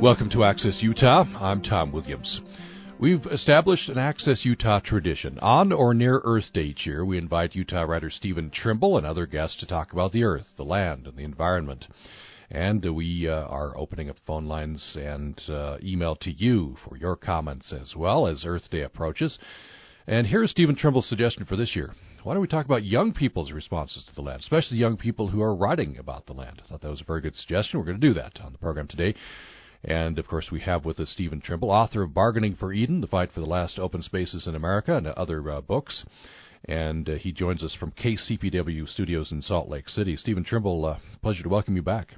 Welcome to Access Utah. I'm Tom Williams. We've established an Access Utah tradition. On or near Earth Day each year, we invite Utah writer Stephen Trimble and other guests to talk about the Earth, the land, and the environment. And we uh, are opening up phone lines and uh, email to you for your comments as well as Earth Day approaches. And here's Stephen Trimble's suggestion for this year. Why don't we talk about young people's responses to the land, especially young people who are writing about the land? I thought that was a very good suggestion. We're going to do that on the program today. And of course, we have with us Stephen Trimble, author of Bargaining for Eden, The Fight for the Last Open Spaces in America, and other uh, books. And uh, he joins us from KCPW Studios in Salt Lake City. Stephen Trimble, uh, pleasure to welcome you back.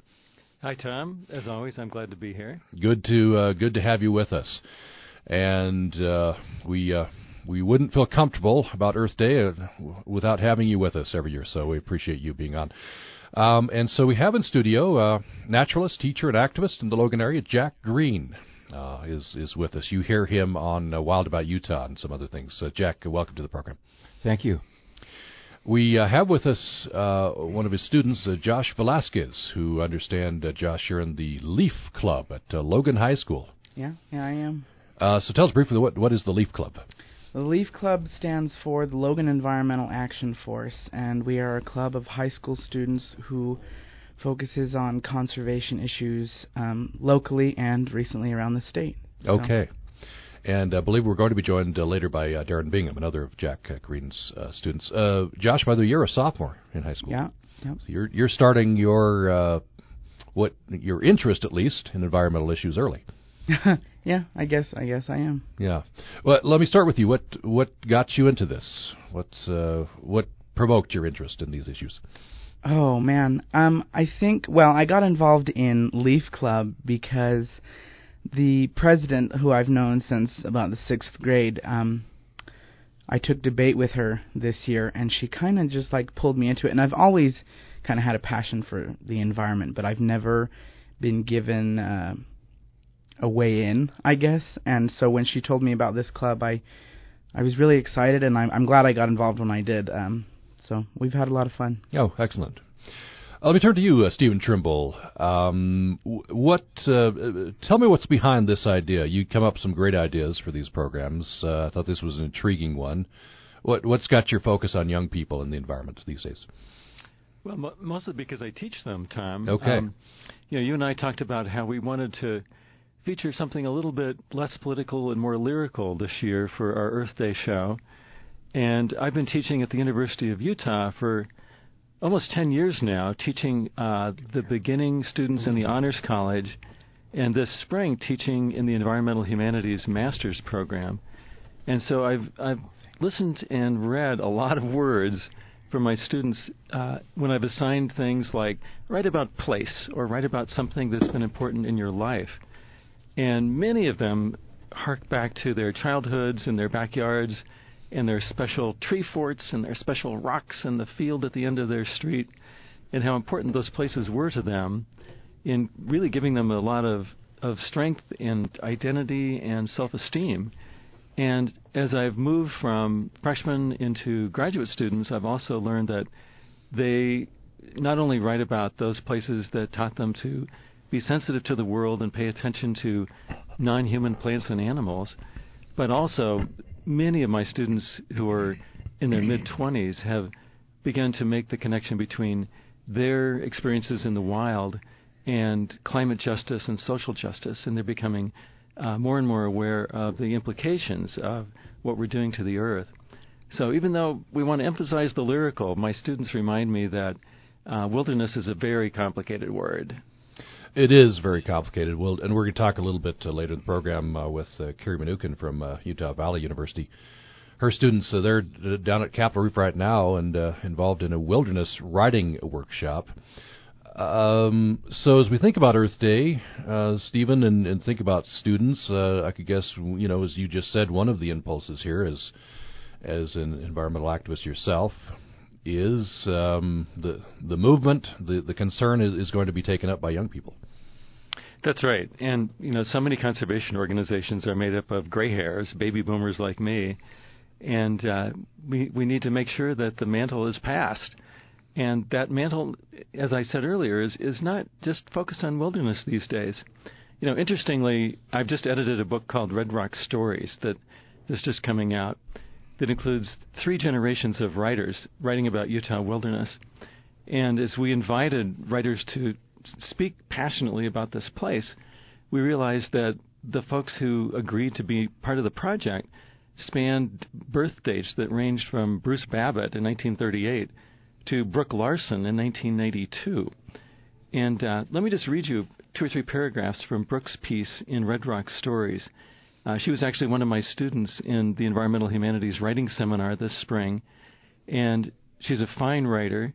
Hi, Tom. As always, I'm glad to be here. Good to uh, good to have you with us. And uh, we uh, we wouldn't feel comfortable about Earth Day without having you with us every year. So we appreciate you being on. Um, and so we have in studio uh, naturalist, teacher, and activist in the Logan area, Jack Greene. Uh, is is with us. You hear him on uh, Wild About Utah and some other things. Uh, Jack, welcome to the program. Thank you. We uh, have with us uh, one of his students, uh, Josh Velazquez, who understand, uh, Josh, you're in the Leaf Club at uh, Logan High School. Yeah, yeah, I am. Uh, so tell us briefly what what is the Leaf Club? The Leaf Club stands for the Logan Environmental Action Force, and we are a club of high school students who focuses on conservation issues um, locally and recently around the state. So. Okay. And I believe we're going to be joined uh, later by uh, Darrin Bingham, another of Jack uh, Greene's uh, students. Uh, Josh, by the way, you're a sophomore in high school. Yeah. Yep. So you're you're starting your uh, what your interest at least in environmental issues early. yeah, I guess I guess I am. Yeah. Well, let me start with you. What what got you into this? What's uh, what provoked your interest in these issues? Oh man, um, I think well, I got involved in Leaf Club because the president, who I've known since about the sixth grade, um, I took debate with her this year, and she kind of just like pulled me into it. And I've always kind of had a passion for the environment, but I've never been given. Uh, a way in, I guess. And so when she told me about this club, I I was really excited, and I'm, I'm glad I got involved when I did. Um, so we've had a lot of fun. Oh, excellent. Uh, let me turn to you, uh, Stephen Trimble. Um, what? Uh, tell me what's behind this idea. You come up with some great ideas for these programs. Uh, I thought this was an intriguing one. What What's got your focus on young people in the environment these days? Well, m- mostly because I teach them, Tom. Okay. Um, you know, you and I talked about how we wanted to feature something a little bit less political and more lyrical this year for our Earth Day show. And I've been teaching at the University of Utah for almost 10 years now, teaching uh, the beginning students in the Honors College, and this spring teaching in the Environmental Humanities Master's Program. And so I've, I've listened and read a lot of words from my students uh, when I've assigned things like write about place or write about something that's been important in your life. And many of them hark back to their childhoods and their backyards and their special tree forts and their special rocks in the field at the end of their street and how important those places were to them in really giving them a lot of, of strength and identity and self esteem. And as I've moved from freshmen into graduate students, I've also learned that they not only write about those places that taught them to be sensitive to the world and pay attention to non human plants and animals. But also, many of my students who are in their mid 20s have begun to make the connection between their experiences in the wild and climate justice and social justice, and they're becoming uh, more and more aware of the implications of what we're doing to the earth. So, even though we want to emphasize the lyrical, my students remind me that uh, wilderness is a very complicated word. It is very complicated. We'll, and we're going to talk a little bit uh, later in the program uh, with uh, Kiri Manookin from uh, Utah Valley University. Her students, uh, they're uh, down at Capitol Reef right now and uh, involved in a wilderness writing workshop. Um, so as we think about Earth Day, uh, Stephen, and, and think about students, uh, I could guess, you know, as you just said, one of the impulses here is, as an environmental activist yourself, is um, the the movement, the the concern is, is going to be taken up by young people. That's right, and you know, so many conservation organizations are made up of gray hairs, baby boomers like me, and uh, we we need to make sure that the mantle is passed. And that mantle, as I said earlier, is is not just focused on wilderness these days. you know, interestingly, I've just edited a book called Red Rock Stories that is just coming out that includes three generations of writers writing about Utah wilderness. And as we invited writers to speak passionately about this place, we realized that the folks who agreed to be part of the project spanned birth dates that ranged from Bruce Babbitt in 1938 to Brooke Larson in 1992. And uh, let me just read you two or three paragraphs from Brooke's piece in Red Rock Stories. Uh, she was actually one of my students in the Environmental Humanities Writing Seminar this spring, and she's a fine writer,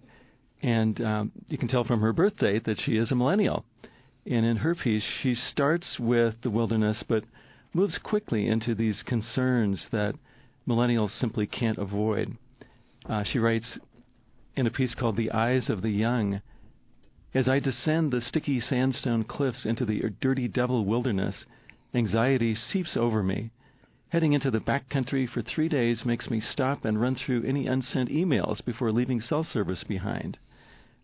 and um, you can tell from her birth date that she is a millennial. And in her piece, she starts with the wilderness, but moves quickly into these concerns that millennials simply can't avoid. Uh, she writes in a piece called The Eyes of the Young As I descend the sticky sandstone cliffs into the dirty devil wilderness, Anxiety seeps over me. Heading into the back country for three days makes me stop and run through any unsent emails before leaving cell service behind.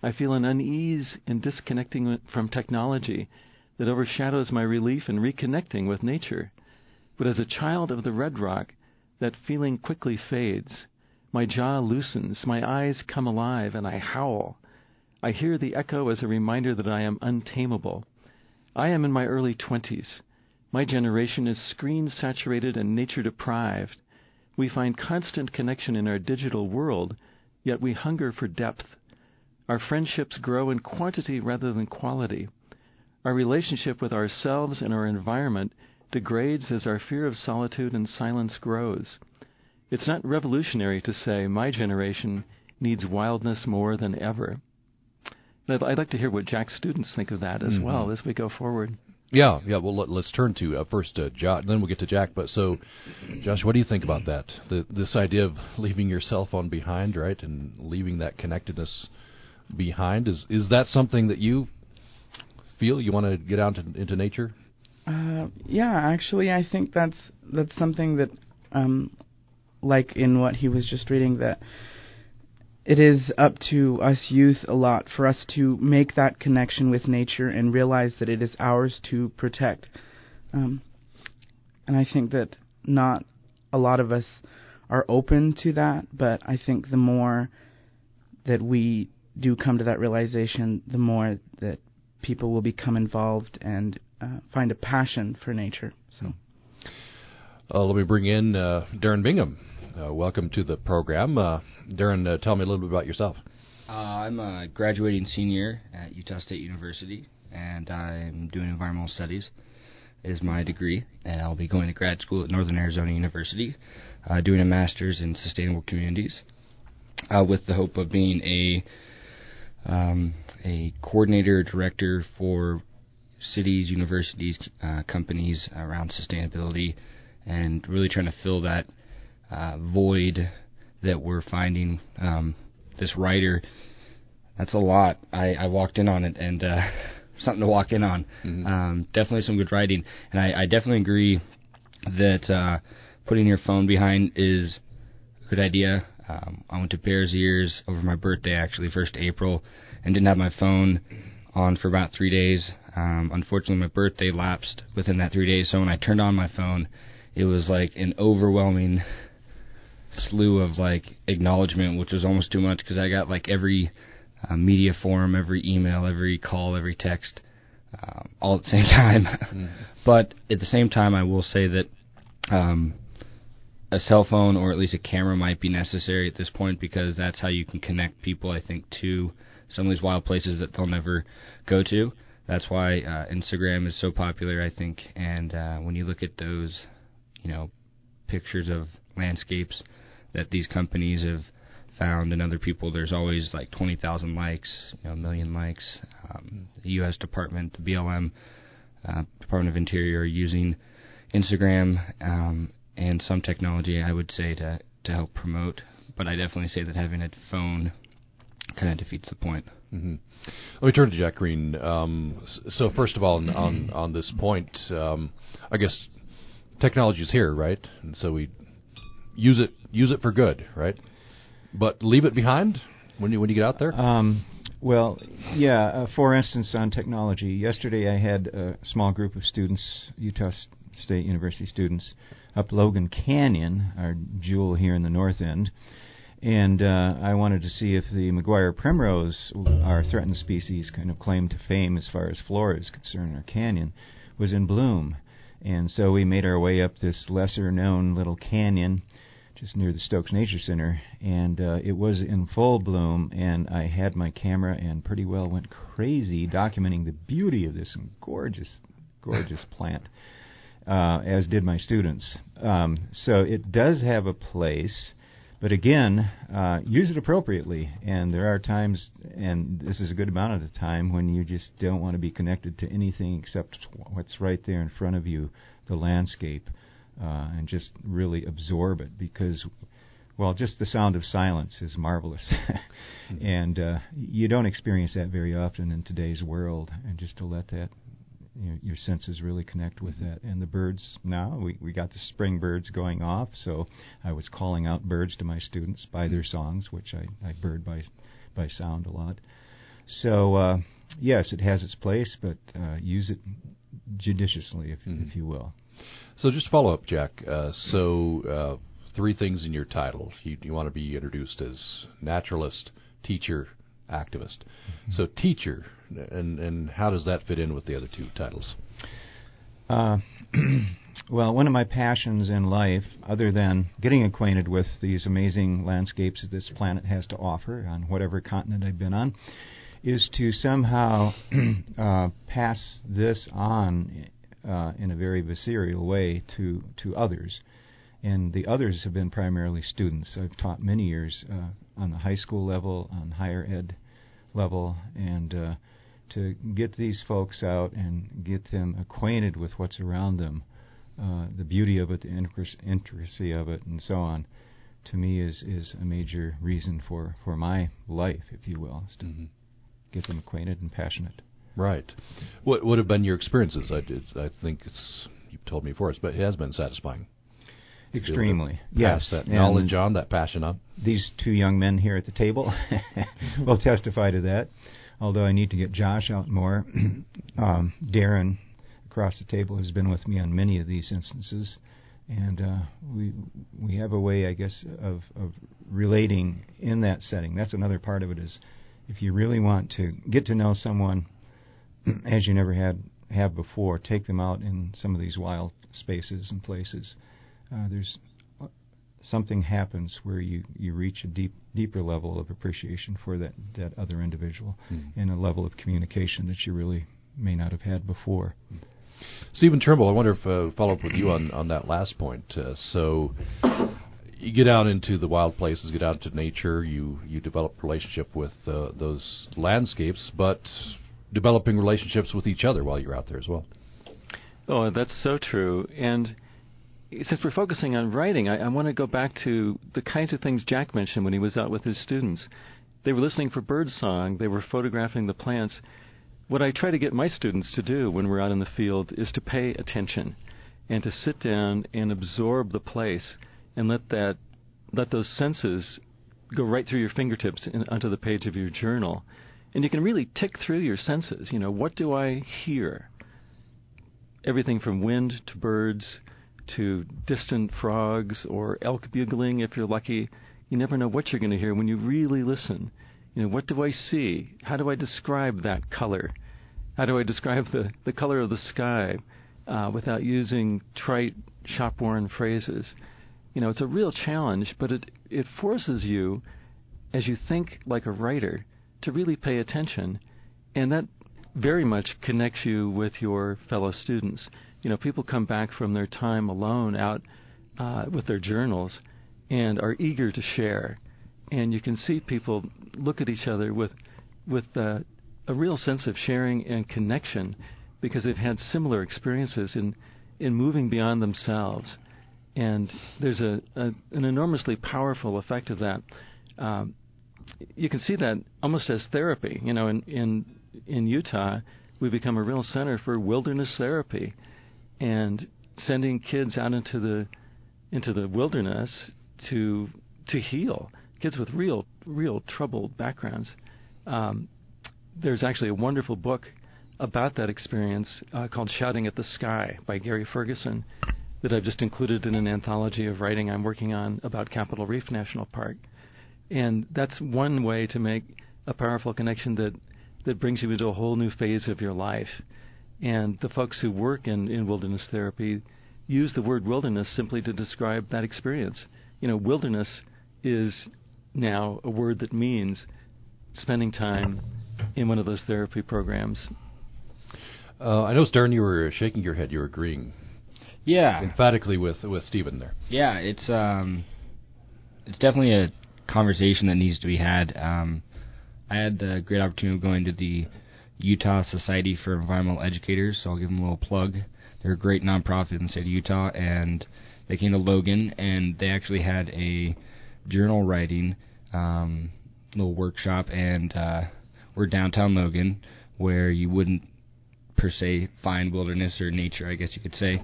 I feel an unease in disconnecting from technology that overshadows my relief in reconnecting with nature. But as a child of the Red Rock, that feeling quickly fades. My jaw loosens, my eyes come alive, and I howl. I hear the echo as a reminder that I am untamable. I am in my early twenties. My generation is screen saturated and nature deprived. We find constant connection in our digital world, yet we hunger for depth. Our friendships grow in quantity rather than quality. Our relationship with ourselves and our environment degrades as our fear of solitude and silence grows. It's not revolutionary to say my generation needs wildness more than ever. I'd, like to hear what Jack's students think of that as mm-hmm. well as we go forward. Yeah, yeah. Well, let, us turn to uh, first uh, Josh, then we'll get to Jack. But so, Josh, what do you think about that? The, this idea of leaving your cell phone behind, right, and leaving that connectedness behind is is that something that you feel you want to get out into, into nature? Uh, yeah, actually, I think that's that's something that, um, like in what he was just reading, that it is up to us youth a lot for us to make that connection with nature and realize that it is ours to protect. Um, and I think that not a lot of us are open to that, but I think the more that we do come to that realization, the more that people will become involved and uh, find a passion for nature. So, uh, let me bring in uh, Darrin Bingham. Uh, welcome to the program. Uh, Darrin, uh, tell me a little bit about yourself. Uh, I'm a graduating senior at Utah State University, and I'm doing environmental studies. Is my degree, and I'll be going to grad school at Northern Arizona University, uh, doing a master's in sustainable communities, uh, with the hope of being a um, a coordinator director for cities, universities, companies around sustainability, and really trying to fill that uh, void that we're finding. Um, this writer, that's a lot. I, I walked in on it and uh, something to walk in on. Mm-hmm. Um, definitely some good writing, and I, I definitely agree that uh, putting your phone behind is a good idea. Um, I went to Bears Ears over my birthday, actually, first April, and didn't have my phone on for about three days. Um, unfortunately, my birthday lapsed within that three days, so when I turned on my phone, it was like an overwhelming slew of like acknowledgement, which was almost too much because I got like every uh, media forum, every email, every call, every text, um, all at the same time. mm. But at the same time, I will say that um, a cell phone or at least a camera might be necessary at this point because that's how you can connect people. I think to some of these wild places that they'll never go to. That's why uh, Instagram is so popular, I think. And uh, when you look at those, you know, pictures of landscapes that these companies have found and other people, there's always like 20,000 likes, you know, a million likes. Um, the U.S. Department, the BLM, uh, Department of Interior, using Instagram um, and some technology, I would say, to to help promote. But I definitely say that having a phone kind of defeats the point. Mm-hmm. Let me turn to Jack Greene. Um, so first of all, on on, on this point, um, I guess technology is here, right? And so we use it use it for good, right? But leave it behind when you when you get out there. Um, Well, yeah. Uh, for instance, on technology, yesterday I had a small group of students, Utah State University students, up Logan Canyon, our jewel here in the north end, and uh, I wanted to see if the Maguire primrose, our threatened species, kind of claim to fame as far as flora is concerned our canyon, was in bloom. And so we made our way up this lesser known little canyon just near the Stokes Nature Center, and uh, it was in full bloom. And I had my camera and pretty well went crazy documenting the beauty of this gorgeous, gorgeous plant, uh, as did my students. Um, so it does have a place. But again, uh, use it appropriately. And there are times, and this is a good amount of the time, when you just don't want to be connected to anything except what's right there in front of you, the landscape, uh, and just really absorb it because. Well, just the sound of silence is marvelous, and uh, you don't experience that very often in today's world. And just to let that you know, your senses really connect with that. And the birds now, we, we got the spring birds going off, so I was calling out birds to my students by their songs, which I, I bird by by sound a lot. So uh, yes, it has its place, but uh, use it judiciously, if mm-hmm. if you will. So just follow up, Jack. Uh, so uh, three things in your title. You, you want to be introduced as naturalist, teacher, activist. Mm-hmm. So teacher, and and how does that fit in with the other two titles? Uh, well, one of my passions in life, other than getting acquainted with these amazing landscapes that this planet has to offer on whatever continent I've been on, is to somehow uh, pass this on uh, in a very visceral way to to others. And the others have been primarily students. I've taught many years uh, on the high school level, on higher ed level, and uh, to get these folks out and get them acquainted with what's around them, uh, the beauty of it, the intricacy of it, and so on, to me is is a major reason for for my life, if you will, is to mm-hmm. get them acquainted and passionate. Right. What would have been your experiences? I did, I think it's you've told me before, but it has been satisfying. Extremely, yes. That knowledge on, that passion on. These two young men here at the table will testify to that although I need to get Josh out more. um, Darrin across the table has been with me on many of these instances, and uh, we we have a way, I guess, of, of relating in that setting. That's another part of it is if you really want to get to know someone as you never had have before, take them out in some of these wild spaces and places. Uh, there's something happens where you, you reach a deep deeper level of appreciation for that, that other individual mm. and a level of communication that you really may not have had before. Stephen Trimble, I wonder if uh, follow up with you on, on that last point. Uh, so you get out into the wild places, get out into nature, you you develop relationship with uh, those landscapes, but developing relationships with each other while you're out there as well. Oh, that's so true. And since we're focusing on writing, I, I want to go back to the kinds of things Jack mentioned when he was out with his students. They were listening for bird song, they were photographing the plants. What I try to get my students to do when we're out in the field is to pay attention and to sit down and absorb the place and let that let those senses go right through your fingertips onto the page of your journal. And you can really tick through your senses. You know, what do I hear? Everything from wind to birds to distant frogs or elk bugling if you're lucky. You never know what you're going to hear when you really listen. You know, what do I see? How do I describe that color? How do I describe the, the color of the sky uh, without using trite, shop worn phrases? You know, it's a real challenge, but it, it forces you, as you think like a writer, to really pay attention. And that very much connects you with your fellow students you know, people come back from their time alone out uh, with their journals and are eager to share. And you can see people look at each other with with uh, a real sense of sharing and connection because they've had similar experiences in in moving beyond themselves. And there's a, a an enormously powerful effect of that. Um, you can see that almost as therapy. You know, in in in Utah, we become a real center for wilderness therapy and sending kids out into the into the wilderness to to heal kids with real real troubled backgrounds um, there's actually a wonderful book about that experience uh, called Shouting at the Sky by Gary Ferguson that I've just included in an anthology of writing I'm working on about Capitol Reef National Park. And that's one way to make a powerful connection that, that brings you into a whole new phase of your life. And the folks who work in, in wilderness therapy use the word wilderness simply to describe that experience. You know, wilderness is now a word that means spending time in one of those therapy programs. Uh, I know, Stern, you were shaking your head. You were agreeing Yeah. emphatically with with Stephen there. Yeah, it's um, it's definitely a conversation that needs to be had. Um, I had the great opportunity of going to the Utah Society for Environmental Educators, so I'll give them a little plug. They're a great nonprofit in the state of Utah, and they came to Logan, and they actually had a journal writing um, little workshop, and uh, we're downtown Logan, where you wouldn't per se find wilderness or nature, I guess you could say.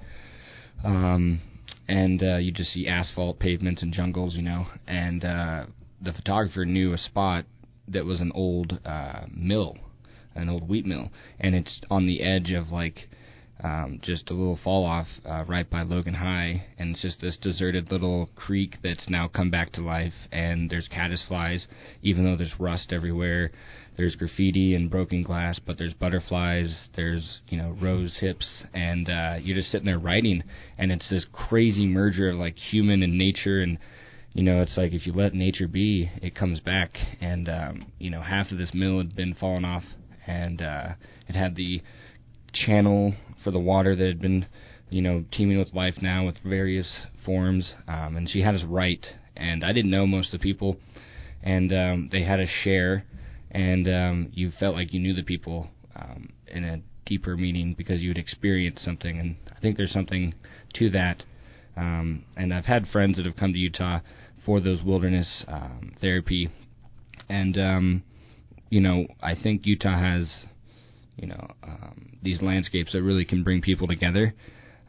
Um, and uh, you just see asphalt pavements and jungles, you know. And uh, the photographer knew a spot that was an old uh, mill, an old wheat mill, and it's on the edge of like um, just a little fall off uh, right by Logan High, and it's just this deserted little creek that's now come back to life. And there's caddisflies, even though there's rust everywhere. There's graffiti and broken glass, but there's butterflies. There's you know rose hips, and uh, you're just sitting there writing, and it's this crazy merger of like human and nature, and you know it's like if you let nature be, it comes back. And um, you know half of this mill had been fallen off, and uh, it had the channel for the water that had been, you know, teeming with life now with various forms. Um, and she had us write, and I didn't know most of the people, and um, they had us share, and um, you felt like you knew the people um, in a deeper meaning because you had experienced something, and I think there's something to that. Um, and I've had friends that have come to Utah for those wilderness um, therapy, and um, you know, I think Utah has you know um, these landscapes that really can bring people together.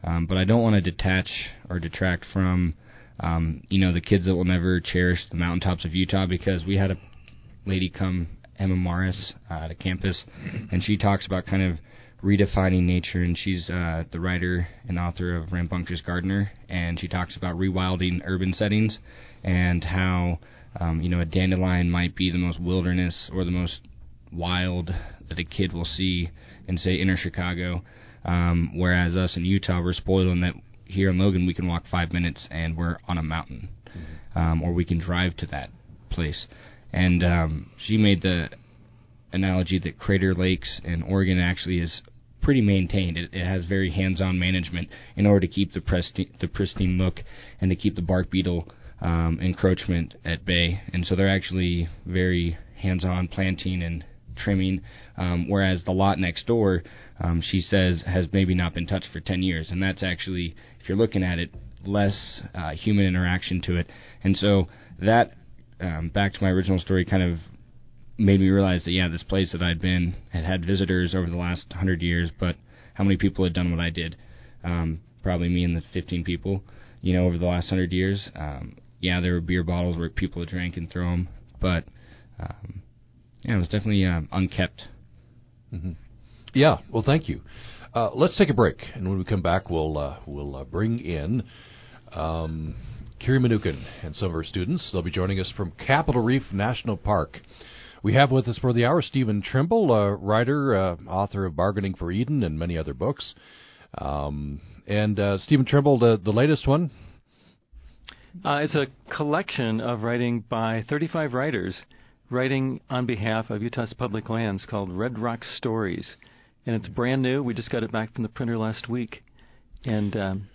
Um, but I don't want to detach or detract from um, you know the kids that will never cherish the mountaintops of Utah because we had a lady come Emma Marris uh, to campus and she talks about kind of redefining nature and she's uh, the writer and author of Rambunctious Gardener and she talks about rewilding urban settings and how um, you know a dandelion might be the most wilderness or the most wild that a kid will see in say inner Chicago, um, whereas us in Utah we're spoiled in that here in Logan we can walk five minutes and we're on a mountain, um, or we can drive to that place. And um, she made the analogy that Crater Lakes in Oregon actually is pretty maintained. It, it has very hands-on management in order to keep the pristine, the pristine look and to keep the bark beetle um, encroachment at bay. And so they're actually very hands-on planting and trimming, um, whereas the lot next door, um, she says, has maybe not been touched for 10 years, and that's actually, if you're looking at it, less uh, human interaction to it, and so that, um, back to my original story, kind of made me realize that yeah, this place that I'd been had had visitors over the last hundred years, but how many people had done what I did? Um, probably me and the 15 people, you know, over the last hundred years. Um, yeah, there were beer bottles where people drank and throw them, but um, yeah, it was definitely um, unkept. Mm-hmm. Yeah. Well, thank you. Uh, let's take a break, and when we come back, we'll uh, we'll uh, bring in um, Kiri Manookin and some of her students. They'll be joining us from Capitol Reef National Park. We have with us for the hour Stephen Trimble, uh, writer, uh, author of Bargaining for Eden and many other books. Um, and uh, Stephen Trimble, the, the latest one. Uh, it's a collection of writing by 35 writers writing on behalf of Utah's public lands called Red Rock Stories. And it's brand new. We just got it back from the printer last week. And um,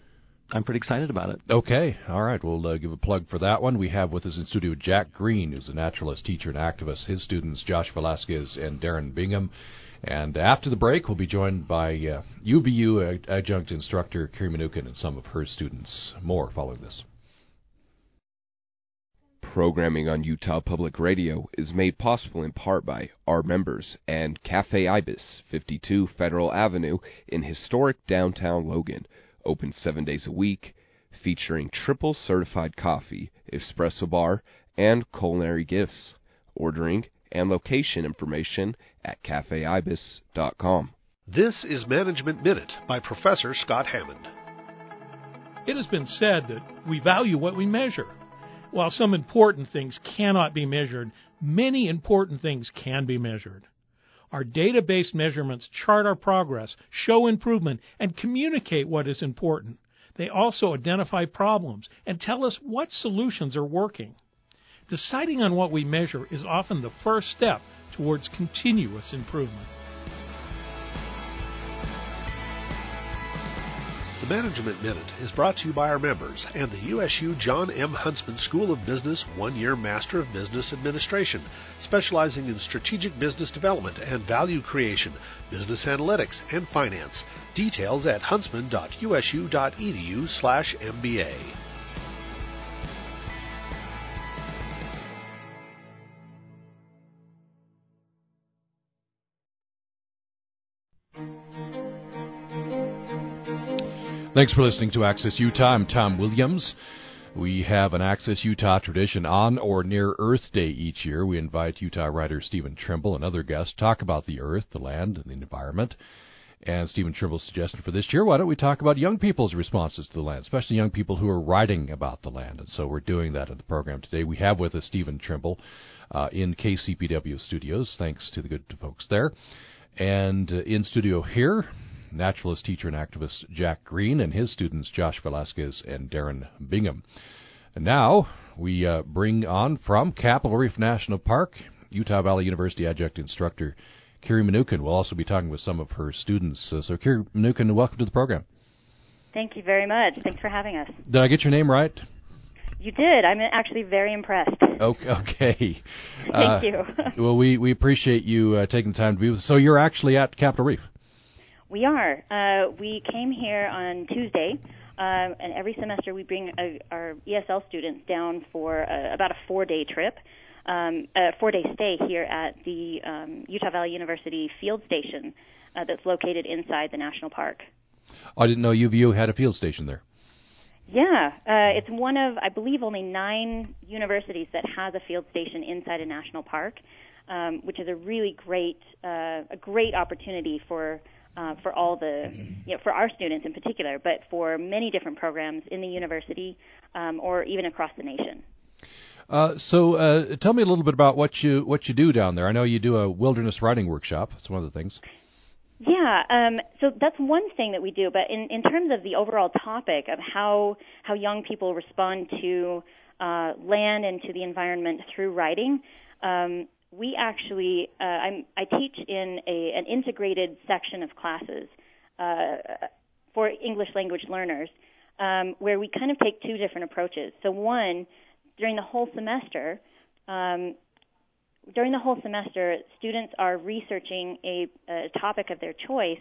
I'm pretty excited about it. Okay, all right. We'll uh, give a plug for that one. We have with us in studio Jack Greene, who's a naturalist, teacher, and activist. His students, Josh Velazquez and Darrin Bingham. And after the break, we'll be joined by uh, UVU adjunct instructor Kiri Manookin and some of her students. More following this. Programming on Utah Public Radio is made possible in part by our members and Cafe Ibis, 52 Federal Avenue in historic downtown Logan, open seven days a week, featuring triple certified coffee, espresso bar, and culinary gifts. Ordering and location information at cafeibis.com. This is Management Minute by Professor Scott Hammond. It has been said that we value what we measure. While some important things cannot be measured, many important things can be measured. Our database measurements chart our progress, show improvement, and communicate what is important. They also identify problems and tell us what solutions are working. Deciding on what we measure is often the first step towards continuous improvement. The Management Minute is brought to you by our members and the USU Jon M. Huntsman School of Business one year Master of Business Administration, specializing in strategic business development and value creation, business analytics, and finance. Details at huntsman.usu.edu slash MBA. Thanks for listening to Access Utah. I'm Tom Williams. We have an Access Utah tradition on or near Earth Day each year. We invite Utah writer Stephen Trimble and other guests to talk about the earth, the land, and the environment. And Stephen Trimble's suggestion for this year, why don't we talk about young people's responses to the land, especially young people who are writing about the land. And so we're doing that in the program today. We have with us Stephen Trimble uh, in KCPW studios. Thanks to the good folks there. And uh, in studio here, naturalist teacher and activist Jack Greene and his students Josh Velazquez and Darrin Bingham. And now we uh, bring on from Capitol Reef National Park, Utah Valley University adjunct instructor Kiri Manookin. We'll also be talking with some of her students. Uh, so, Kiri Manookin, welcome to the program. Thank you very much. Thanks for having us. Did I get your name right? You did. I'm actually very impressed. Okay. okay. Thank uh, you. well, we, we appreciate you uh, taking the time to be with us. So you're actually at Capitol Reef? We are. Uh, we came here on Tuesday, um, and every semester we bring a, our ESL students down for a, about a four-day trip, um, a four-day stay here at the um, Utah Valley University field station uh, that's located inside the national park. I didn't know UVU had a field station there. Yeah, uh, it's one of, I believe, only nine universities that has a field station inside a national park, um, which is a really great, uh, a great opportunity for uh, for all the, you know, for our students in particular, but for many different programs in the university um, or even across the nation. Uh, so, uh, tell me a little bit about what you what you do down there. I know you do a wilderness writing workshop. That's one of the things. Yeah, um, so that's one thing that we do. But in, in terms of the overall topic of how how young people respond to uh, land and to the environment through writing, um, we actually uh, I teach in a, an integrated section of classes uh, for English language learners, um, where we kind of take two different approaches. So one, during the whole semester, um, during the whole semester, students are researching a, a topic of their choice,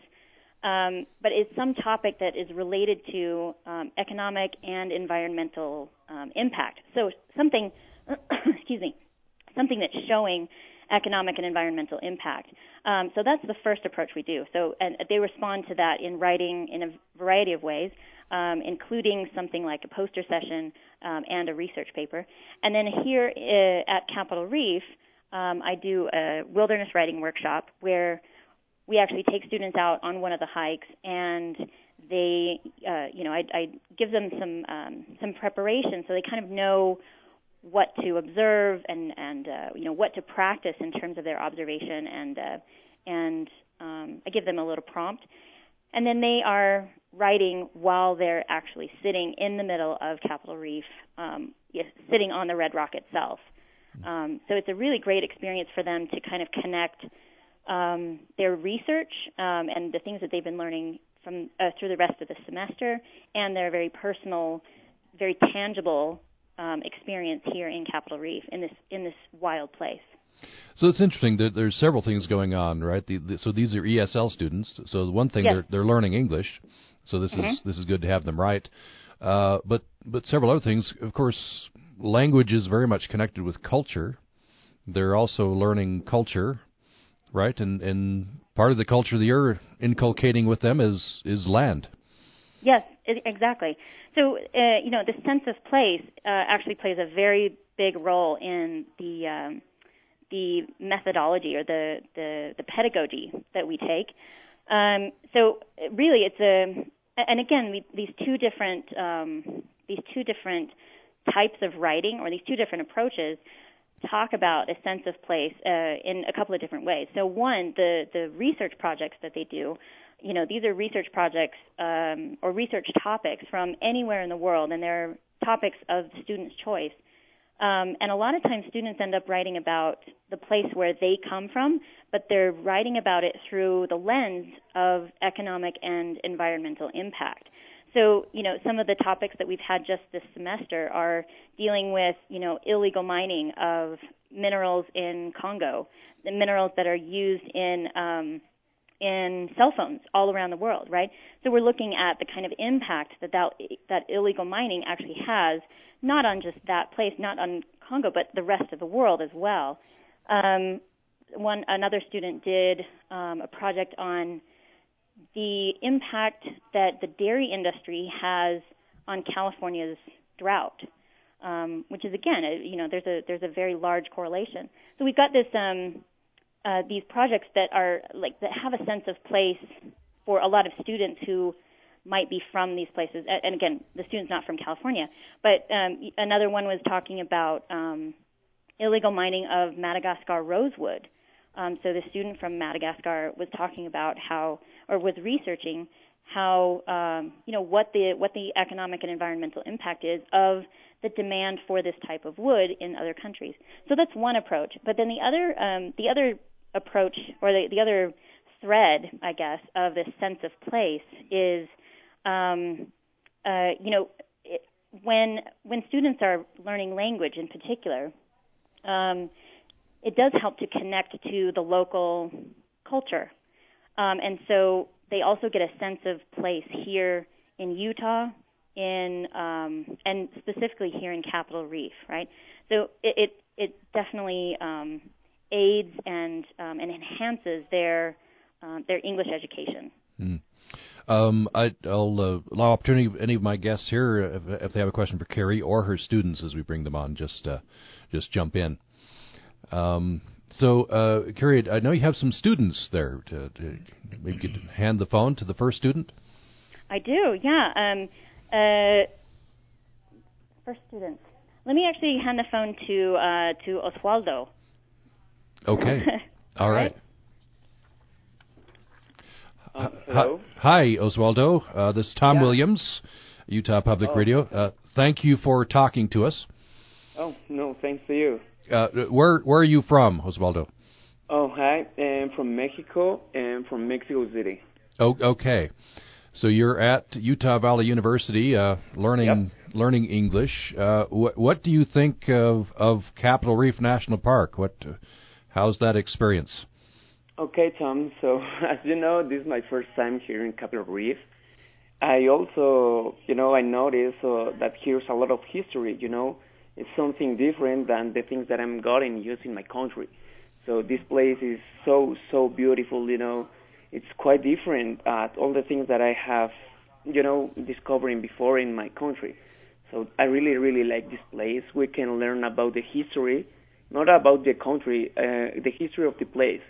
um, but it's some topic that is related to um, economic and environmental um, impact. So something, excuse me, something that's showing economic and environmental impact. Um, so that's the first approach we do. So and they respond to that in writing in a variety of ways, um, including something like a poster session um, and a research paper. And then here uh, at Capitol Reef, um, I do a wilderness writing workshop where we actually take students out on one of the hikes and they, uh, you know, I, I give them some um, some preparation so they kind of know what to observe and and uh, you know what to practice in terms of their observation and uh, and um, I give them a little prompt, and then they are writing while they're actually sitting in the middle of Capitol Reef, um, sitting on the Red Rock itself. Um, so it's a really great experience for them to kind of connect um, their research um, and the things that they've been learning from uh, through the rest of the semester, and their very personal, very tangible um, experience here in Capitol Reef in this in this wild place. So it's interesting that there's several things going on, right? The, the, so these are ESL students. So the one thing yes. they're they're learning English, so this mm-hmm. is this is good to have them write. Uh, but but several other things. Of course, language is very much connected with culture. They're also learning culture, right? And and part of the culture that you're inculcating with them is is land. Yes, exactly. So, uh, you know, the sense of place uh, actually plays a very big role in the um, the methodology or the, the, the pedagogy that we take. Um, so really, it's a and again we, these two different um, these two different types of writing or these two different approaches talk about a sense of place uh, in a couple of different ways. So one, the the research projects that they do, you know, these are research projects um, or research topics from anywhere in the world, and they're topics of student's choice. Um, and a lot of times students end up writing about the place where they come from, but they're writing about it through the lens of economic and environmental impact. So, you know, some of the topics that we've had just this semester are dealing with, you know, illegal mining of minerals in Congo, the minerals that are used in um, in cell phones all around the world, right? So we're looking at the kind of impact that that, that illegal mining actually has, not on just that place, not on Congo, but the rest of the world as well. Um, one another student did um, a project on the impact that the dairy industry has on California's drought, um, which is again, a, you know, there's a there's a very large correlation. So we've got this um, uh, these projects that are like that have a sense of place for a lot of students who might be from these places. And again, the student's not from California, but um, another one was talking about um, illegal mining of Madagascar rosewood. Um, so the student from Madagascar was talking about how, or was researching how, um, you know, what the what the economic and environmental impact is of the demand for this type of wood in other countries. So that's one approach. But then the other um, the other approach, or the, the other thread, I guess, of this sense of place is, um, uh, you know, it, when when students are learning language in particular, um, it does help to connect to the local culture, um, and so they also get a sense of place here in Utah, in um, and specifically here in Capitol Reef, right? So it it, it definitely um, aids and um, and enhances their uh, their English education. Mm. Um, I, will uh, allow opportunity any of my guests here if, if, they have a question for Kiri or her students as we bring them on. Just uh, just jump in. Um, so, uh, Kiri, I know you have some students there. To, to maybe you could hand the phone to the first student. I do. Yeah. Um, uh, first student. Let me actually hand the phone to uh, to Oswaldo. Okay. All right. Um, hello. Hi, Oswaldo. Uh, this is Tom yeah. Williams, Utah Public oh. Radio. Uh, thank you for talking to us. Oh no, thanks to you. Uh, where Where are you from, Oswaldo? Oh hi, I'm from Mexico and from Mexico City. Oh, okay. So you're at Utah Valley University, uh, learning yep. learning English. Uh, what What do you think of of Capitol Reef National Park? What How's that experience? Okay, Tom. So, as you know, this is my first time here in Capitol Reef. I also, you know, I noticed uh, that here's a lot of history. You know, it's something different than the things that I'm getting used in my country. So this place is so so beautiful. You know, it's quite different at all the things that I have, you know, discovering before in my country. So I really really like this place. We can learn about the history not about the country, uh, the history of the place.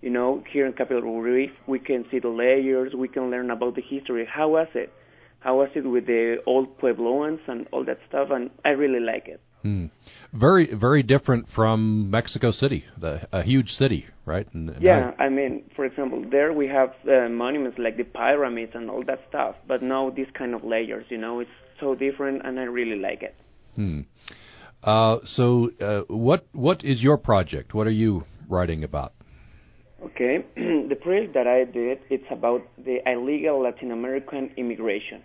You know, here in Capitol Reef, we can see the layers, we can learn about the history. How was it? How was it with the old Puebloans and all that stuff? And I really like it. Hmm. Very, very different from Mexico City, the, a huge city, right? And, and yeah, I, I mean, for example, there we have uh, monuments like the pyramids and all that stuff, but now these kind of layers, you know, it's so different, and I really like it. Hmm. Uh, so, uh, what what is your project? What are you writing about? Okay, the project that I did it's about the illegal Latin American immigration.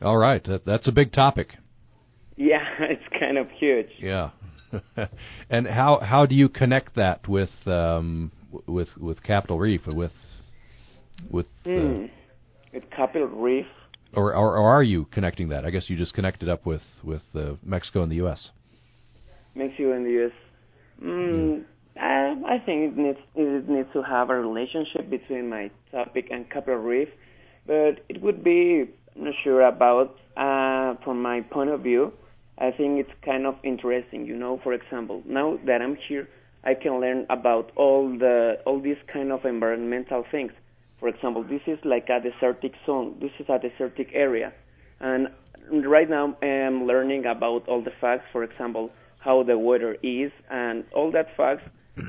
All right, that, that's a big topic. Yeah, it's kind of huge. Yeah, and how how do you connect that with um, with with Capitol Reef with with uh, mm. with Capitol Reef? Or, or, or are you connecting that? I guess you just connected up with with uh, Mexico and the U.S. Mexico and the U.S. Mm, yeah. I, I think it needs it needs to have a relationship between my topic and Capitol Reef, but it would be I'm not sure about uh, from my point of view. I think it's kind of interesting. You know, for example, now that I'm here, I can learn about all the all these kind of environmental things. For example, this is like a desertic zone. This is a desertic area, and right now I'm learning about all the facts. For example, how the weather is and all that facts.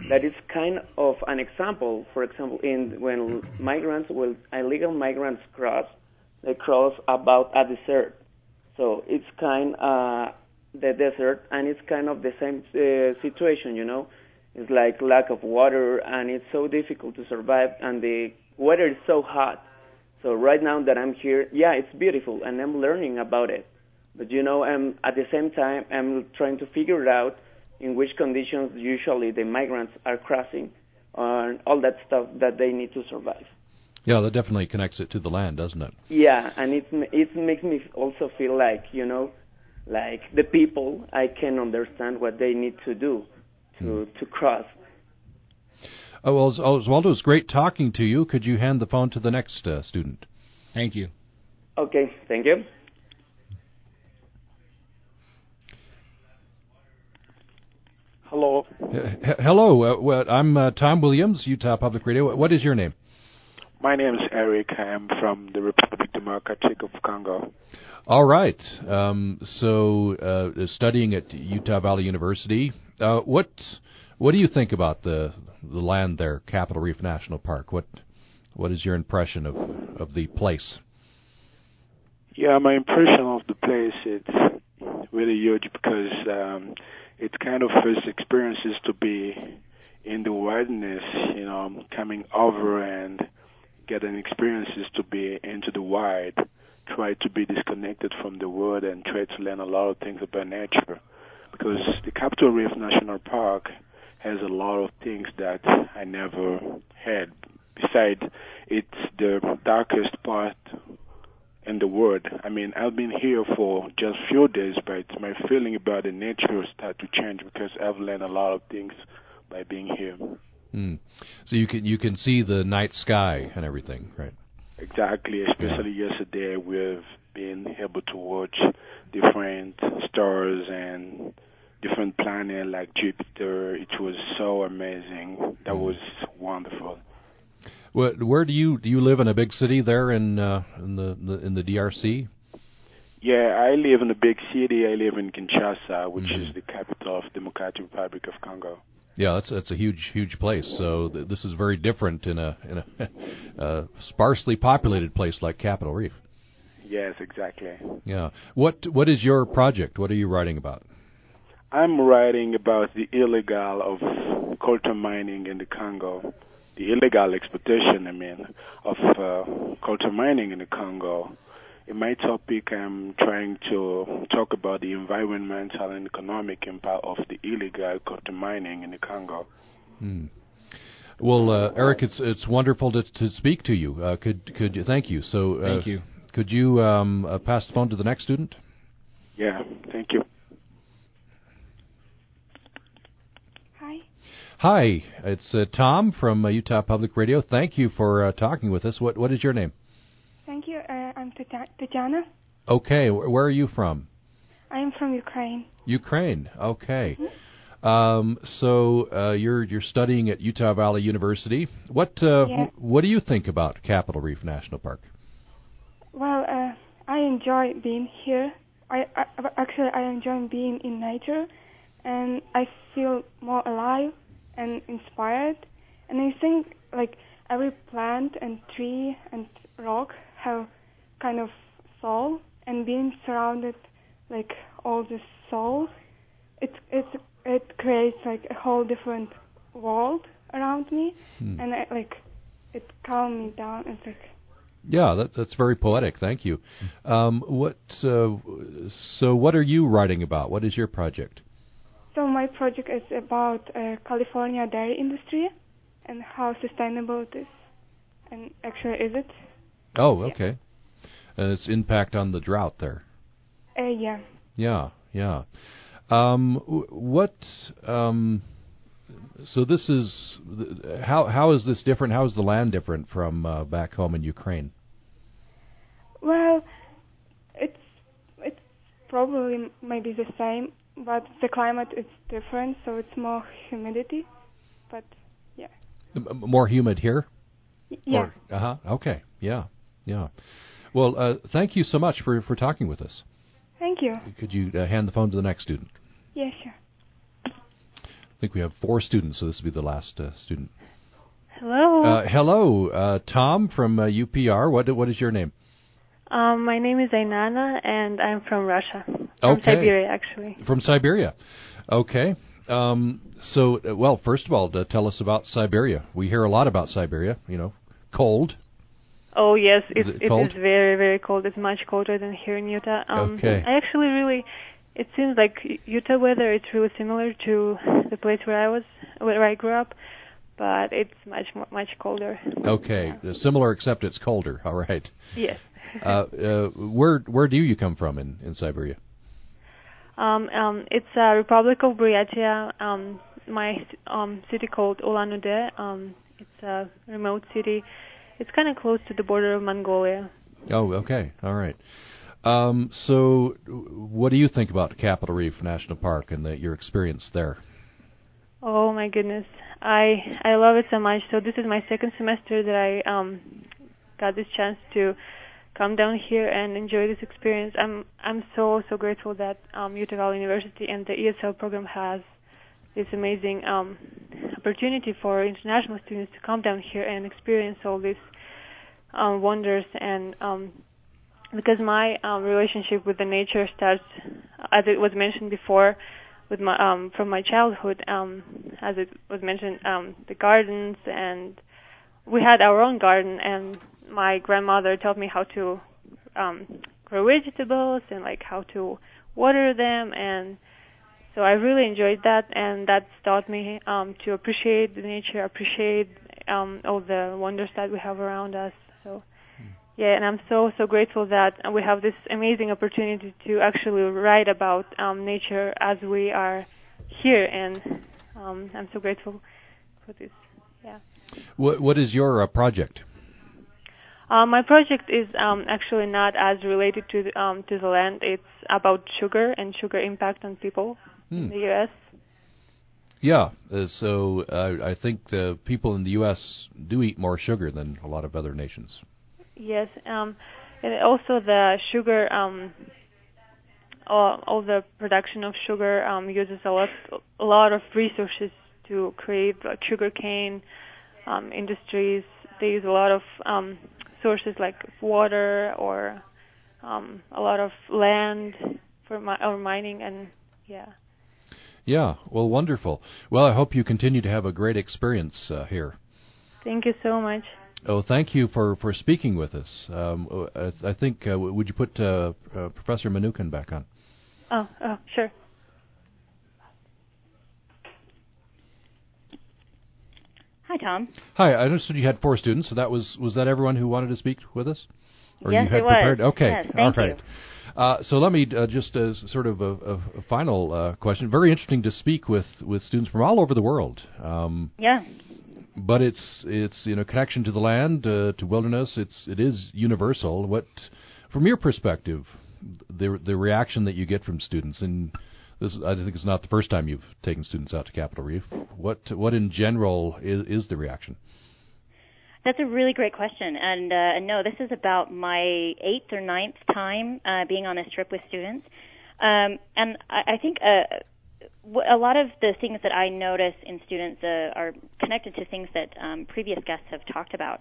That is kind of an example. For example, in when migrants, well, illegal migrants cross, they cross about a desert. So it's kind uh, the desert, and it's kind of the same uh, situation, you know. It's like lack of water, and it's so difficult to survive, and the weather is so hot. So right now that I'm here, yeah, it's beautiful, and I'm learning about it. But you know, I'm at the same time I'm trying to figure out in which conditions usually the migrants are crossing, and all that stuff that they need to survive. Yeah, that definitely connects it to the land, doesn't it? Yeah, and it it makes me also feel like you know, like the people I can understand what they need to do to hmm. to cross. Oh, well, Oswaldo, it's great talking to you. Could you hand the phone to the next uh, student? Thank you. Okay, thank you. Hello. H- hello. Uh, I'm uh, Tom Williams, Utah Public Radio. What is your name? My name is Eric. I am from the Republic Democratic of Congo. All right. Um, so, uh, studying at Utah Valley University, uh, what what do you think about the the land there, Capitol Reef National Park? What what is your impression of of the place? Yeah, my impression of the place it's really huge because um, it's kind of first experiences to be in the wilderness, you know, coming over and getting experiences to be into the wild, try to be disconnected from the world and try to learn a lot of things about nature. Because the Capitol Reef National Park has a lot of things that I never had. Besides, it's the darkest part in the world. I mean, I've been here for just few days, but my feeling about the nature start to change because I've learned a lot of things by being here. Mm. So you can you can see the night sky and everything, right? Exactly. Especially yeah. yesterday, we've been able to watch different stars and different planet like Jupiter. It was so amazing. That mm. was wonderful. Where, where do you do you live in a big city there in uh, in the, the in the DRC? Yeah, I live in a big city. I live in Kinshasa, which mm-hmm. is the capital of Democratic Republic of Congo. Yeah, that's that's a huge huge place. So th- this is very different in a in a uh, sparsely populated place like Capitol Reef. Yes, exactly. Yeah. What what is your project? What are you writing about? I'm writing about the illegal of coltan mining in the Congo, the illegal exploitation, I mean, of uh, coltan mining in the Congo in my topic, I'm trying to talk about the environmental and economic impact of the illegal coltan mining in the Congo. Hmm. Well, uh, Eric, it's it's wonderful to to speak to you. Uh, could could you thank you? So uh, thank you. Could you um, uh, pass the phone to the next student? Yeah, thank you. Hi. Hi, it's uh, Tom from uh, Utah Public Radio. Thank you for talking with us. What what is your name? Thank you. Uh, I'm Tatiana. Okay, where are you from? I am from Ukraine. Ukraine. Okay. Mm-hmm. Um, so uh, you're you're studying at Utah Valley University. What uh, yeah. what do you think about Capitol Reef National Park? Well, uh, I enjoy being here. I, I actually I enjoy being in nature, and I feel more alive and inspired. And I think like every plant and tree and rock have kind of soul, and being surrounded like all this soul, it it it creates like a whole different world around me, hmm. and I, like it calmed me down. It's like yeah, that, that's very poetic. Thank you. Um, what uh, so what are you writing about? What is your project? So my project is about uh, California dairy industry and how sustainable it is, and actually is it? Oh, okay. Yeah. And its impact on the drought there. Uh, yeah. Yeah, yeah. Um, what? Um, so this is how how is this different? How is the land different from uh, back home in Ukraine? Well, it's it's probably maybe the same, but the climate is different, so it's more humidity. But yeah. M- more humid here. Yeah. Uh huh. Okay. Yeah. Yeah. Well, uh, thank you so much for for talking with us. Thank you. Could you uh, hand the phone to the next student? Yeah, sure. I think we have four students, so this will be the last uh, student. Hello. Uh, hello, uh, Tom from uh, UPR. What what is your name? Um, my name is Ainana, and I'm from Russia. From Siberia, actually. From Siberia. Okay. Um, so, uh, well, first of all, tell us about Siberia. We hear a lot about Siberia. You know, cold. Oh yes, Is it, it it is very very cold. It's much colder than here in Utah. Um, Okay. I actually really, it seems like Utah weather. It's really similar to the place where I was, where I grew up, but it's much much colder. Okay, uh, similar except it's colder. All right. Yes. Uh, uh, where where do you come from in in Siberia? Um, um, it's a Republic of Buryatia. Um, my um, city called Ulan-Ude. Um, it's a remote city. It's kind of close to the border of Mongolia. Oh, okay, all right. Um, so, what do you think about Capitol Reef National Park and the, your experience there? Oh my goodness, I I love it so much. So this is my second semester that I um got this chance to come down here and enjoy this experience. I'm I'm so so grateful that um, Utah Valley University and the ESL program has this amazing um, opportunity for international students to come down here and experience all these um, wonders and um, because my um, relationship with the nature starts, as it was mentioned before, with my um, from my childhood, um, as it was mentioned, um, the gardens and we had our own garden and my grandmother taught me how to um grow vegetables and like how to water them and so I really enjoyed that and that's taught me um to appreciate the nature, appreciate um all the wonders that we have around us. So yeah, and I'm so so grateful that we have this amazing opportunity to actually write about um nature as we are here and um I'm so grateful for this. Yeah. What what is your uh, project? Uh, my project is um, actually not as related to the, um, to the land. It's about sugar and sugar impact on people in Hmm. the U.S. Yeah, uh, so uh, I think the people in the U.S. do eat more sugar than a lot of other nations. Yes, um, and also the sugar, um, all, all the production of sugar um, uses a lot, a lot of resources to create like sugar cane um, industries. They use a lot of um, sources like water or um, a lot of land for mi- or mining and yeah. Yeah, well, wonderful. Well, I hope you continue to have a great experience uh, here. Thank you so much. Oh, thank you for, for speaking with us. Um, uh, I think uh, would you put uh, uh, Professor Manookin back on? Oh, oh, sure. Hi, Tom. Hi, I understood you had four students. So that was was that everyone who wanted to speak with us? Or Yes, you had it was. prepared? Okay, Yes, all right. Uh, so let me uh, just as sort of a, a, a final uh, question. Very interesting to speak with, with students from all over the world. Um, Yeah. but it's it's you know connection to the land, uh, to wilderness. It's it is universal. What, from your perspective, the the reaction that you get from students, and this I think it's not the first time you've taken students out to Capitol Reef. What what in general is, is the reaction? That's a really great question. And uh, no, this is about my eighth or ninth time uh, being on this trip with students. Um, and I, I think uh, a lot of the things that I notice in students uh, are connected to things that um, previous guests have talked about.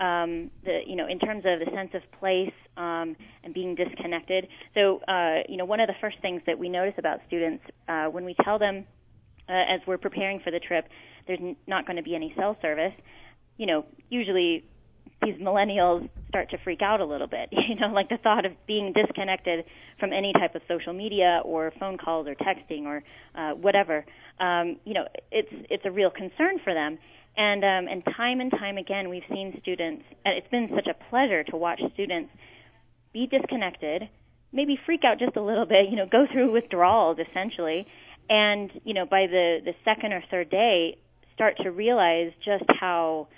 Um, the you know in terms of the sense of place um, and being disconnected. So uh, you know one of the first things that we notice about students uh, when we tell them uh, as we're preparing for the trip, there's not going to be any cell service. You know, usually these millennials start to freak out a little bit. You know, like the thought of being disconnected from any type of social media or phone calls or texting or uh, whatever. Um, you know, it's it's a real concern for them. And um, and time and time again, we've seen students, and it's been such a pleasure to watch students be disconnected, maybe freak out just a little bit, you know, go through withdrawals essentially, and you know, by the the second or third day, start to realize just how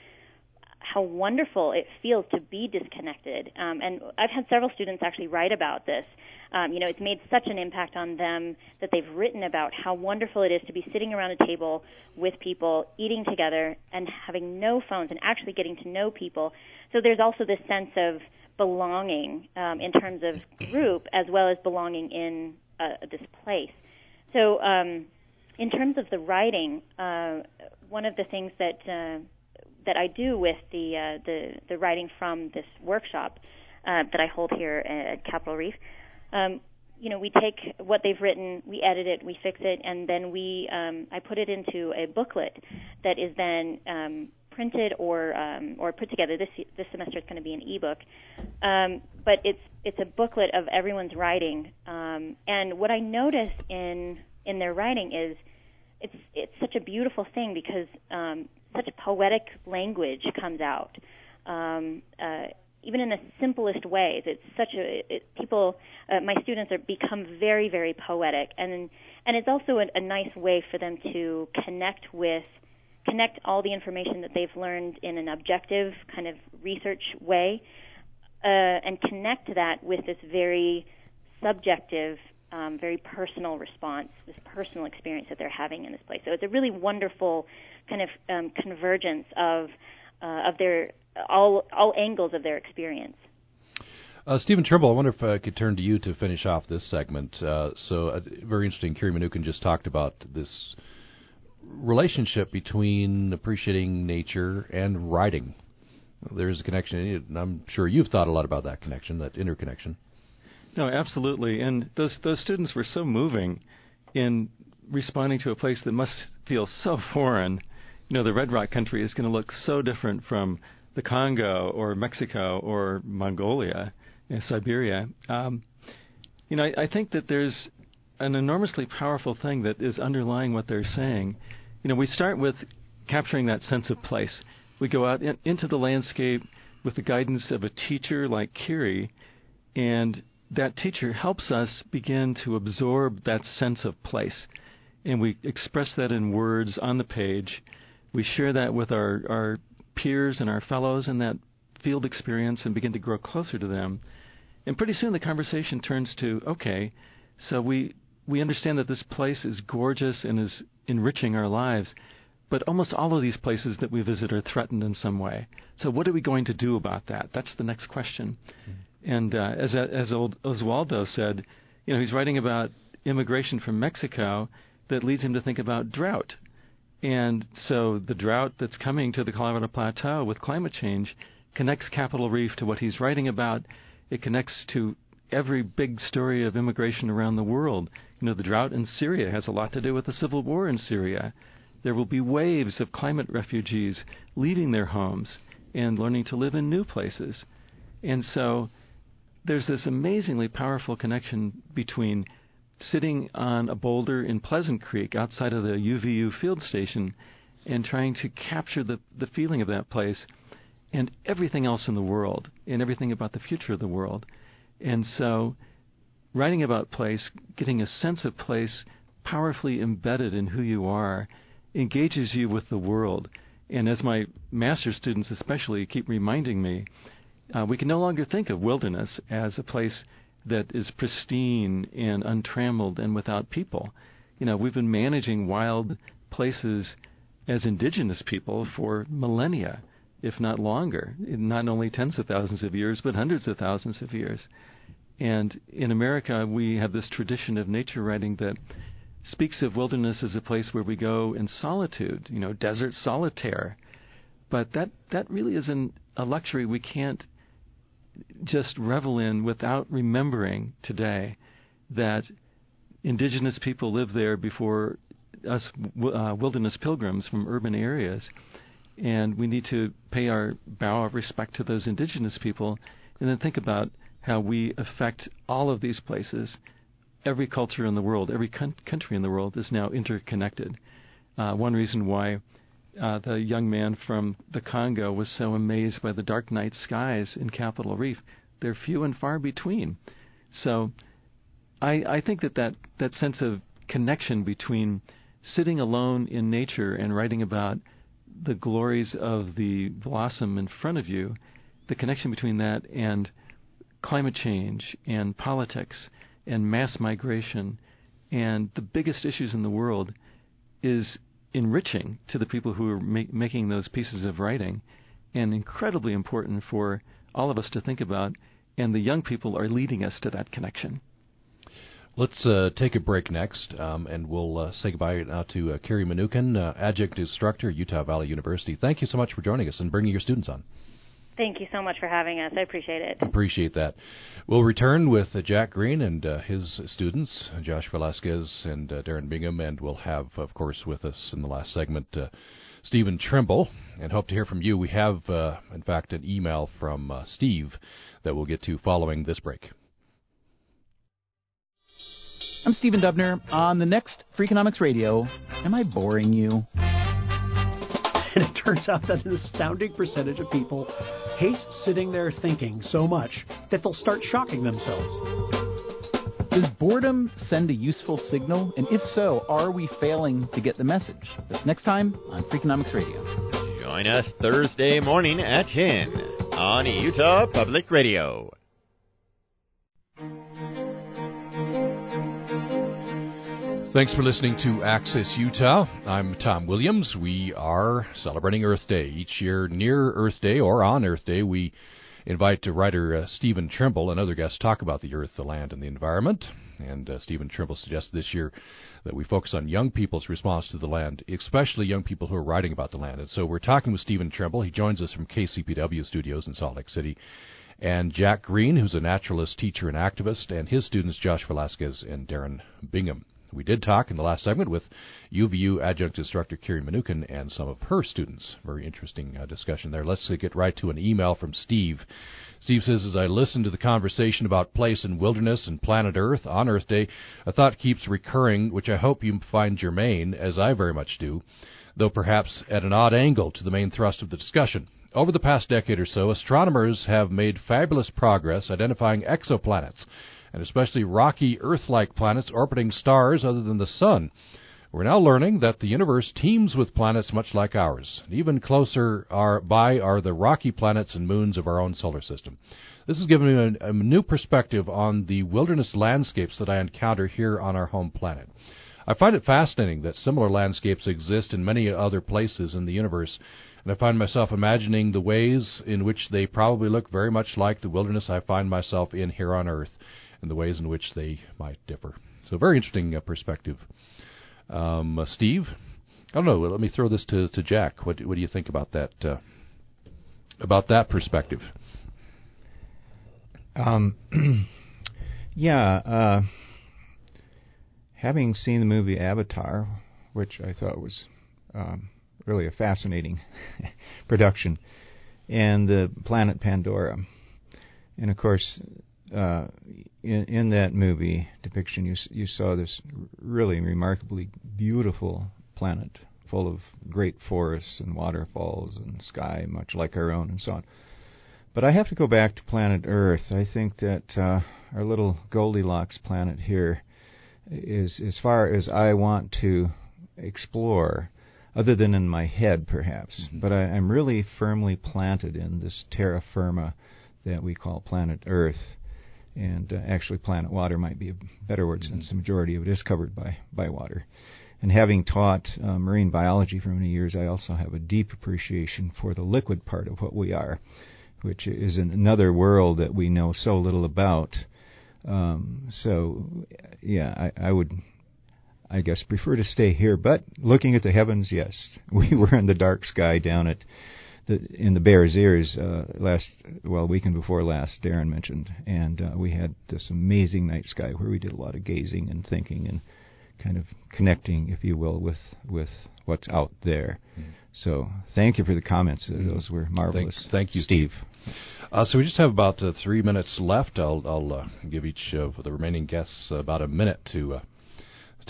how wonderful it feels to be disconnected. Um, and I've had several students actually write about this. Um, you know, it's made such an impact on them that they've written about how wonderful it is to be sitting around a table with people, eating together, and having no phones and actually getting to know people. So there's also this sense of belonging um, in terms of group as well as belonging in uh, this place. So, um, in terms of the writing, uh, one of the things that uh, that I do with the uh, the the writing from this workshop uh, that I hold here at Capitol Reef, um, you know, we take what they've written, we edit it, we fix it, and then we um, I put it into a booklet that is then um, printed or um, or put together. This this semester it's going to be an ebook, um, but it's it's a booklet of everyone's writing. Um, and what I notice in in their writing is it's it's such a beautiful thing because um, such poetic language comes out. Um, uh, even in the simplest ways, it's such a it, people. Uh, my students are become very, very poetic, and and it's also a, a nice way for them to connect with connect all the information that they've learned in an objective kind of research way, uh, and connect that with this very subjective um, very personal response, this personal experience that they're having in this place. So it's a really wonderful kind of um, convergence of uh, of their all all angles of their experience. Uh, Stephen Trimble, I wonder if I could turn to you to finish off this segment. Uh, so, uh, very interesting. Kiri Manookin just talked about this relationship between appreciating nature and writing. There's a connection, and I'm sure you've thought a lot about that connection, that interconnection. No, absolutely. And those those students were so moving in responding to a place that must feel so foreign. You know, the Red Rock country is going to look so different from the Congo or Mexico or Mongolia, you know, Siberia. Um, you know, I, I think that there's an enormously powerful thing that is underlying what they're saying. You know, we start with capturing that sense of place. We go out in, into the landscape with the guidance of a teacher like Kiri, and that teacher helps us begin to absorb that sense of place. And we express that in words on the page. We share that with our, our peers and our fellows in that field experience and begin to grow closer to them. And pretty soon the conversation turns to okay, so we, we understand that this place is gorgeous and is enriching our lives, but almost all of these places that we visit are threatened in some way. So, what are we going to do about that? That's the next question. Mm-hmm. And uh, as as old Oswaldo said, you know, he's writing about immigration from Mexico that leads him to think about drought. And so the drought that's coming to the Colorado Plateau with climate change connects Capitol Reef to what he's writing about. It connects to every big story of immigration around the world. You know, the drought in Syria has a lot to do with the civil war in Syria. There will be waves of climate refugees leaving their homes and learning to live in new places. And so there's this amazingly powerful connection between sitting on a boulder in Pleasant Creek outside of the UVU field station and trying to capture the, the feeling of that place and everything else in the world and everything about the future of the world. And so, writing about place, getting a sense of place powerfully embedded in who you are, engages you with the world. And as my master's students especially keep reminding me, uh, we can no longer think of wilderness as a place that is pristine and untrammeled and without people. You know, we've been managing wild places as indigenous people for millennia, if not longer, not only tens of thousands of years, but hundreds of thousands of years. And in America, we have this tradition of nature writing that speaks of wilderness as a place where we go in solitude, you know, desert solitaire. But that, that really isn't a luxury we can't just revel in without remembering today that indigenous people lived there before us uh, wilderness pilgrims from urban areas. And we need to pay our bow of respect to those indigenous people and then think about how we affect all of these places. Every culture in the world, every con- country in the world is now interconnected. Uh, one reason why uh, the young man from the Congo was so amazed by the dark night skies in Capitol Reef. They're few and far between. So I, I think that, that that sense of connection between sitting alone in nature and writing about the glories of the blossom in front of you, the connection between that and climate change and politics and mass migration and the biggest issues in the world is enriching to the people who are ma- making those pieces of writing and incredibly important for all of us to think about. And the young people are leading us to that connection. Let's uh, take a break next, um, and we'll uh, say goodbye now to uh, Kiri Manookin, uh, adjunct instructor Utah Valley University. Thank you so much for joining us and bringing your students on. Thank you so much for having us. I appreciate it. Appreciate that. We'll return with uh, Jack Greene and uh, his students, Josh Velazquez and Darrin Bingham, and we'll have, of course, with us in the last segment, Stephen Trimble, and hope to hear from you. We have, in fact, an email from Steve that we'll get to following this break. I'm Stephen Dubner. On the next Freakonomics Radio, am I boring you? And it turns out that an astounding percentage of people hate sitting there thinking so much that they'll start shocking themselves. Does boredom send a useful signal? And if so, are we failing to get the message? That's next time on Freakonomics Radio. Join us Thursday morning at 10 on Utah Public Radio. Thanks for listening to Access Utah. I'm Tom Williams. We are celebrating Earth Day. Each year, near Earth Day or on Earth Day, we invite writer uh, Stephen Trimble and other guests to talk about the earth, the land, and the environment. And uh, Stephen Trimble suggested this year that we focus on young people's response to the land, especially young people who are writing about the land. And so we're talking with Stephen Trimble. He joins us from KCPW studios in Salt Lake City. And Jack Greene, who's a naturalist, teacher, and activist, and his students, Josh Velazquez and Darrin Bingham. We did talk in the last segment with UVU adjunct instructor Kiri Manookin and some of her students. Very interesting uh, discussion there. Let's uh, get right to an email from Steve. Steve says, as I listen to the conversation about place and wilderness and planet Earth on Earth Day, a thought keeps recurring, which I hope you find germane, as I very much do, though perhaps at an odd angle to the main thrust of the discussion. Over the past decade or so, astronomers have made fabulous progress identifying exoplanets and especially rocky Earth like planets orbiting stars other than the Sun. We're now learning that the universe teems with planets much like ours. Even closer are, by are the rocky planets and moons of our own solar system. This has given me a, a new perspective on the wilderness landscapes that I encounter here on our home planet. I find it fascinating that similar landscapes exist in many other places in the universe, and I find myself imagining the ways in which they probably look very much like the wilderness I find myself in here on Earth and the ways in which they might differ. So, very interesting uh, perspective. Um, uh, Steve, I don't know. Let me throw this to, to Jack. What, what do you think about that? Uh, about that perspective? Um, yeah, uh, having seen the movie Avatar, which I thought was um, really a fascinating production, and the planet Pandora, and of course uh, in in that movie depiction, you you saw this really remarkably beautiful planet full of great forests and waterfalls and sky, much like our own, and so on. But I have to go back to planet Earth. I think that uh, our little Goldilocks planet here is as far as I want to explore, other than in my head, perhaps. Mm-hmm. But I, I'm really firmly planted in this terra firma that we call planet Earth and uh, actually planet water might be a better word since the majority of it is covered by by water. And having taught uh, marine biology for many years, I also have a deep appreciation for the liquid part of what we are, which is another world that we know so little about. Um, so, yeah, I, I would, I guess, prefer to stay here. But looking at the heavens, yes, we were in the dark sky down at the, in the Bears Ears uh, last well weekend before last. Darrin mentioned, and uh, we had this amazing night sky where we did a lot of gazing and thinking and kind of connecting, if you will, with with what's out there. Mm. So thank you for the comments. Mm. Those were marvelous. Thanks. Thank you, Steve. Uh, so we just have about uh, three minutes left. I'll, I'll uh, give each of the remaining guests about a minute to uh,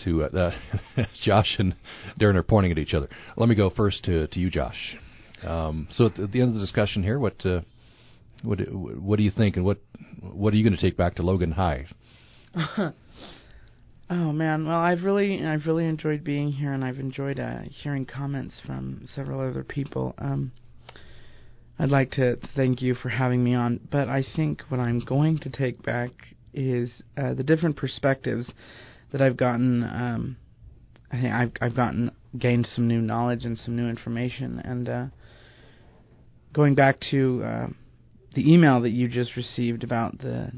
to uh, Josh and Darrin are pointing at each other. Let me go first to to you, Josh. Um, so at the, end of the discussion here, what uh, what what do you think, and what what are you going to take back to Logan High? Oh man, well I've really I've really enjoyed being here, and I've enjoyed uh, hearing comments from several other people. Um, I'd like to thank you for having me on, but I think what I'm going to take back is uh, the different perspectives that I've gotten. Um, I think I've I've gotten gained some new knowledge and some new information, and uh, going back to uh, the email that you just received about the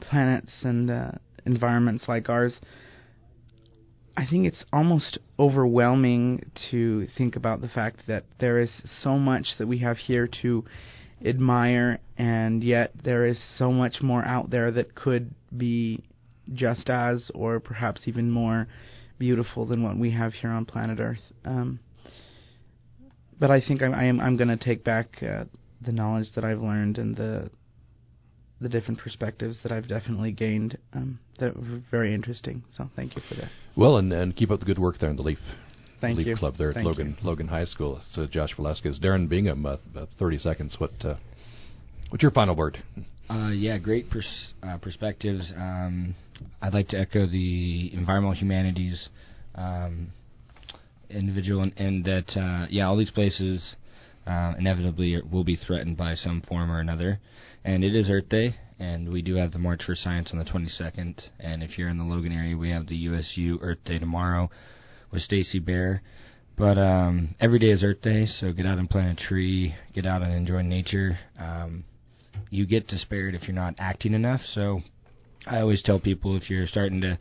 planets and uh, environments like ours, I think it's almost overwhelming to think about the fact that there is so much that we have here to admire, and yet there is so much more out there that could be just as, or perhaps even more beautiful than what we have here on planet Earth. Um, but I think I'm I am I'm going to take back uh, the knowledge that I've learned and the the different perspectives that I've definitely gained um, that were very interesting. So thank you for that. Well, and and keep up the good work there in the Leaf. Thank Leaf you. Club there at Thank Logan you. Logan High School. It's uh, Josh Velazquez, Darrin Bingham. Uh, uh, Thirty seconds. What uh, what's your final word? Uh, yeah, great pers- uh, perspectives. Um, I'd like to echo the environmental humanities um, individual, and, and that uh, yeah, all these places uh, inevitably will be threatened by some form or another. And it is Earth Day, and we do have the March for Science on the 22nd. And if you're in the Logan area, we have the USU Earth Day tomorrow with Stacy Bear. But um, every day is Earth Day, so get out and plant a tree, get out and enjoy nature. Um, you get despaired if you're not acting enough. So I always tell people if you're starting to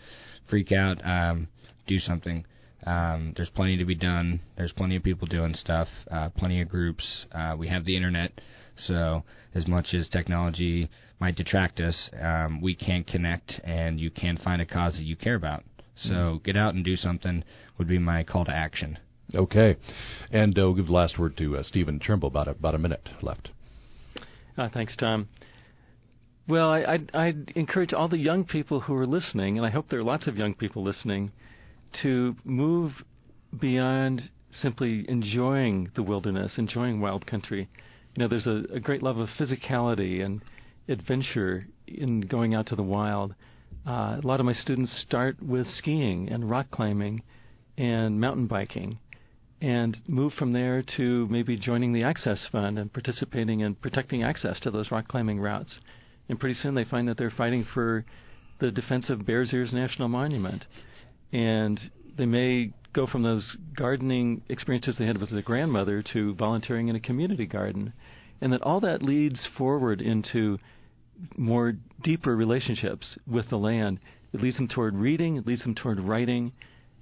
freak out, um, do something. Um, there's plenty to be done. There's plenty of people doing stuff. Uh, plenty of groups. Uh, we have the internet, so as much as technology might detract us, um, we can connect, and you can find a cause that you care about. So Mhm. get out and do something would be my call to action. Okay, and uh, we'll give the last word to uh, Stephen Trimble. About a, about a minute left. Uh, thanks, Tom. Well, I, I'd, I'd encourage all the young people who are listening, and I hope there are lots of young people listening, to move beyond simply enjoying the wilderness, enjoying wild country. You know, there's a, a great love of physicality and adventure in going out to the wild. Uh, a lot of my students start with skiing and rock climbing and mountain biking and move from there to maybe joining the Access Fund and participating in protecting access to those rock climbing routes. And pretty soon they find that they're fighting for the defense of Bears Ears National Monument. And they may go from those gardening experiences they had with their grandmother to volunteering in a community garden. And that all that leads forward into more deeper relationships with the land. It leads them toward reading, it leads them toward writing.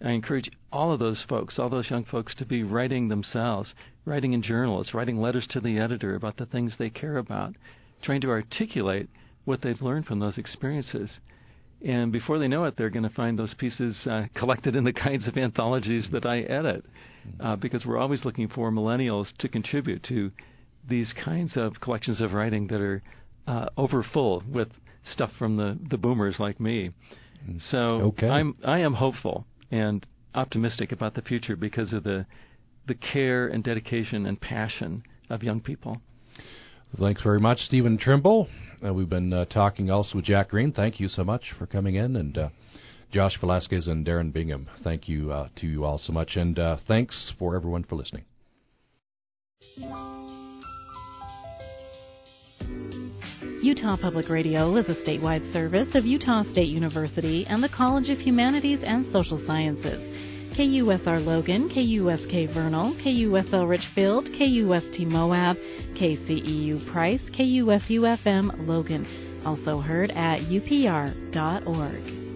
I encourage all of those folks, all those young folks, to be writing themselves, writing in journals, writing letters to the editor about the things they care about, trying to articulate what they've learned from those experiences. And before they know it, they're going to find those pieces uh, collected in the kinds of anthologies that I edit, uh, because we're always looking for millennials to contribute to these kinds of collections of writing that are uh, overfull with stuff from the, the boomers like me. So Okay. I'm I am hopeful and optimistic about the future because of the the care and dedication and passion of young people. Thanks very much, Stephen Trimble. Uh, we've been uh, talking also with Jack Greene. Thank you so much for coming in, and uh, Josh Velazquez and Darrin Bingham. Thank you uh, to you all so much, and uh, thanks for everyone for listening. Utah Public Radio is a statewide service of Utah State University and the College of Humanities and Social Sciences. KUSR Logan, KUSK Vernal, KUSL Richfield, KUST Moab, KCEU Price, KUSU FM Logan. Also heard at upr.org.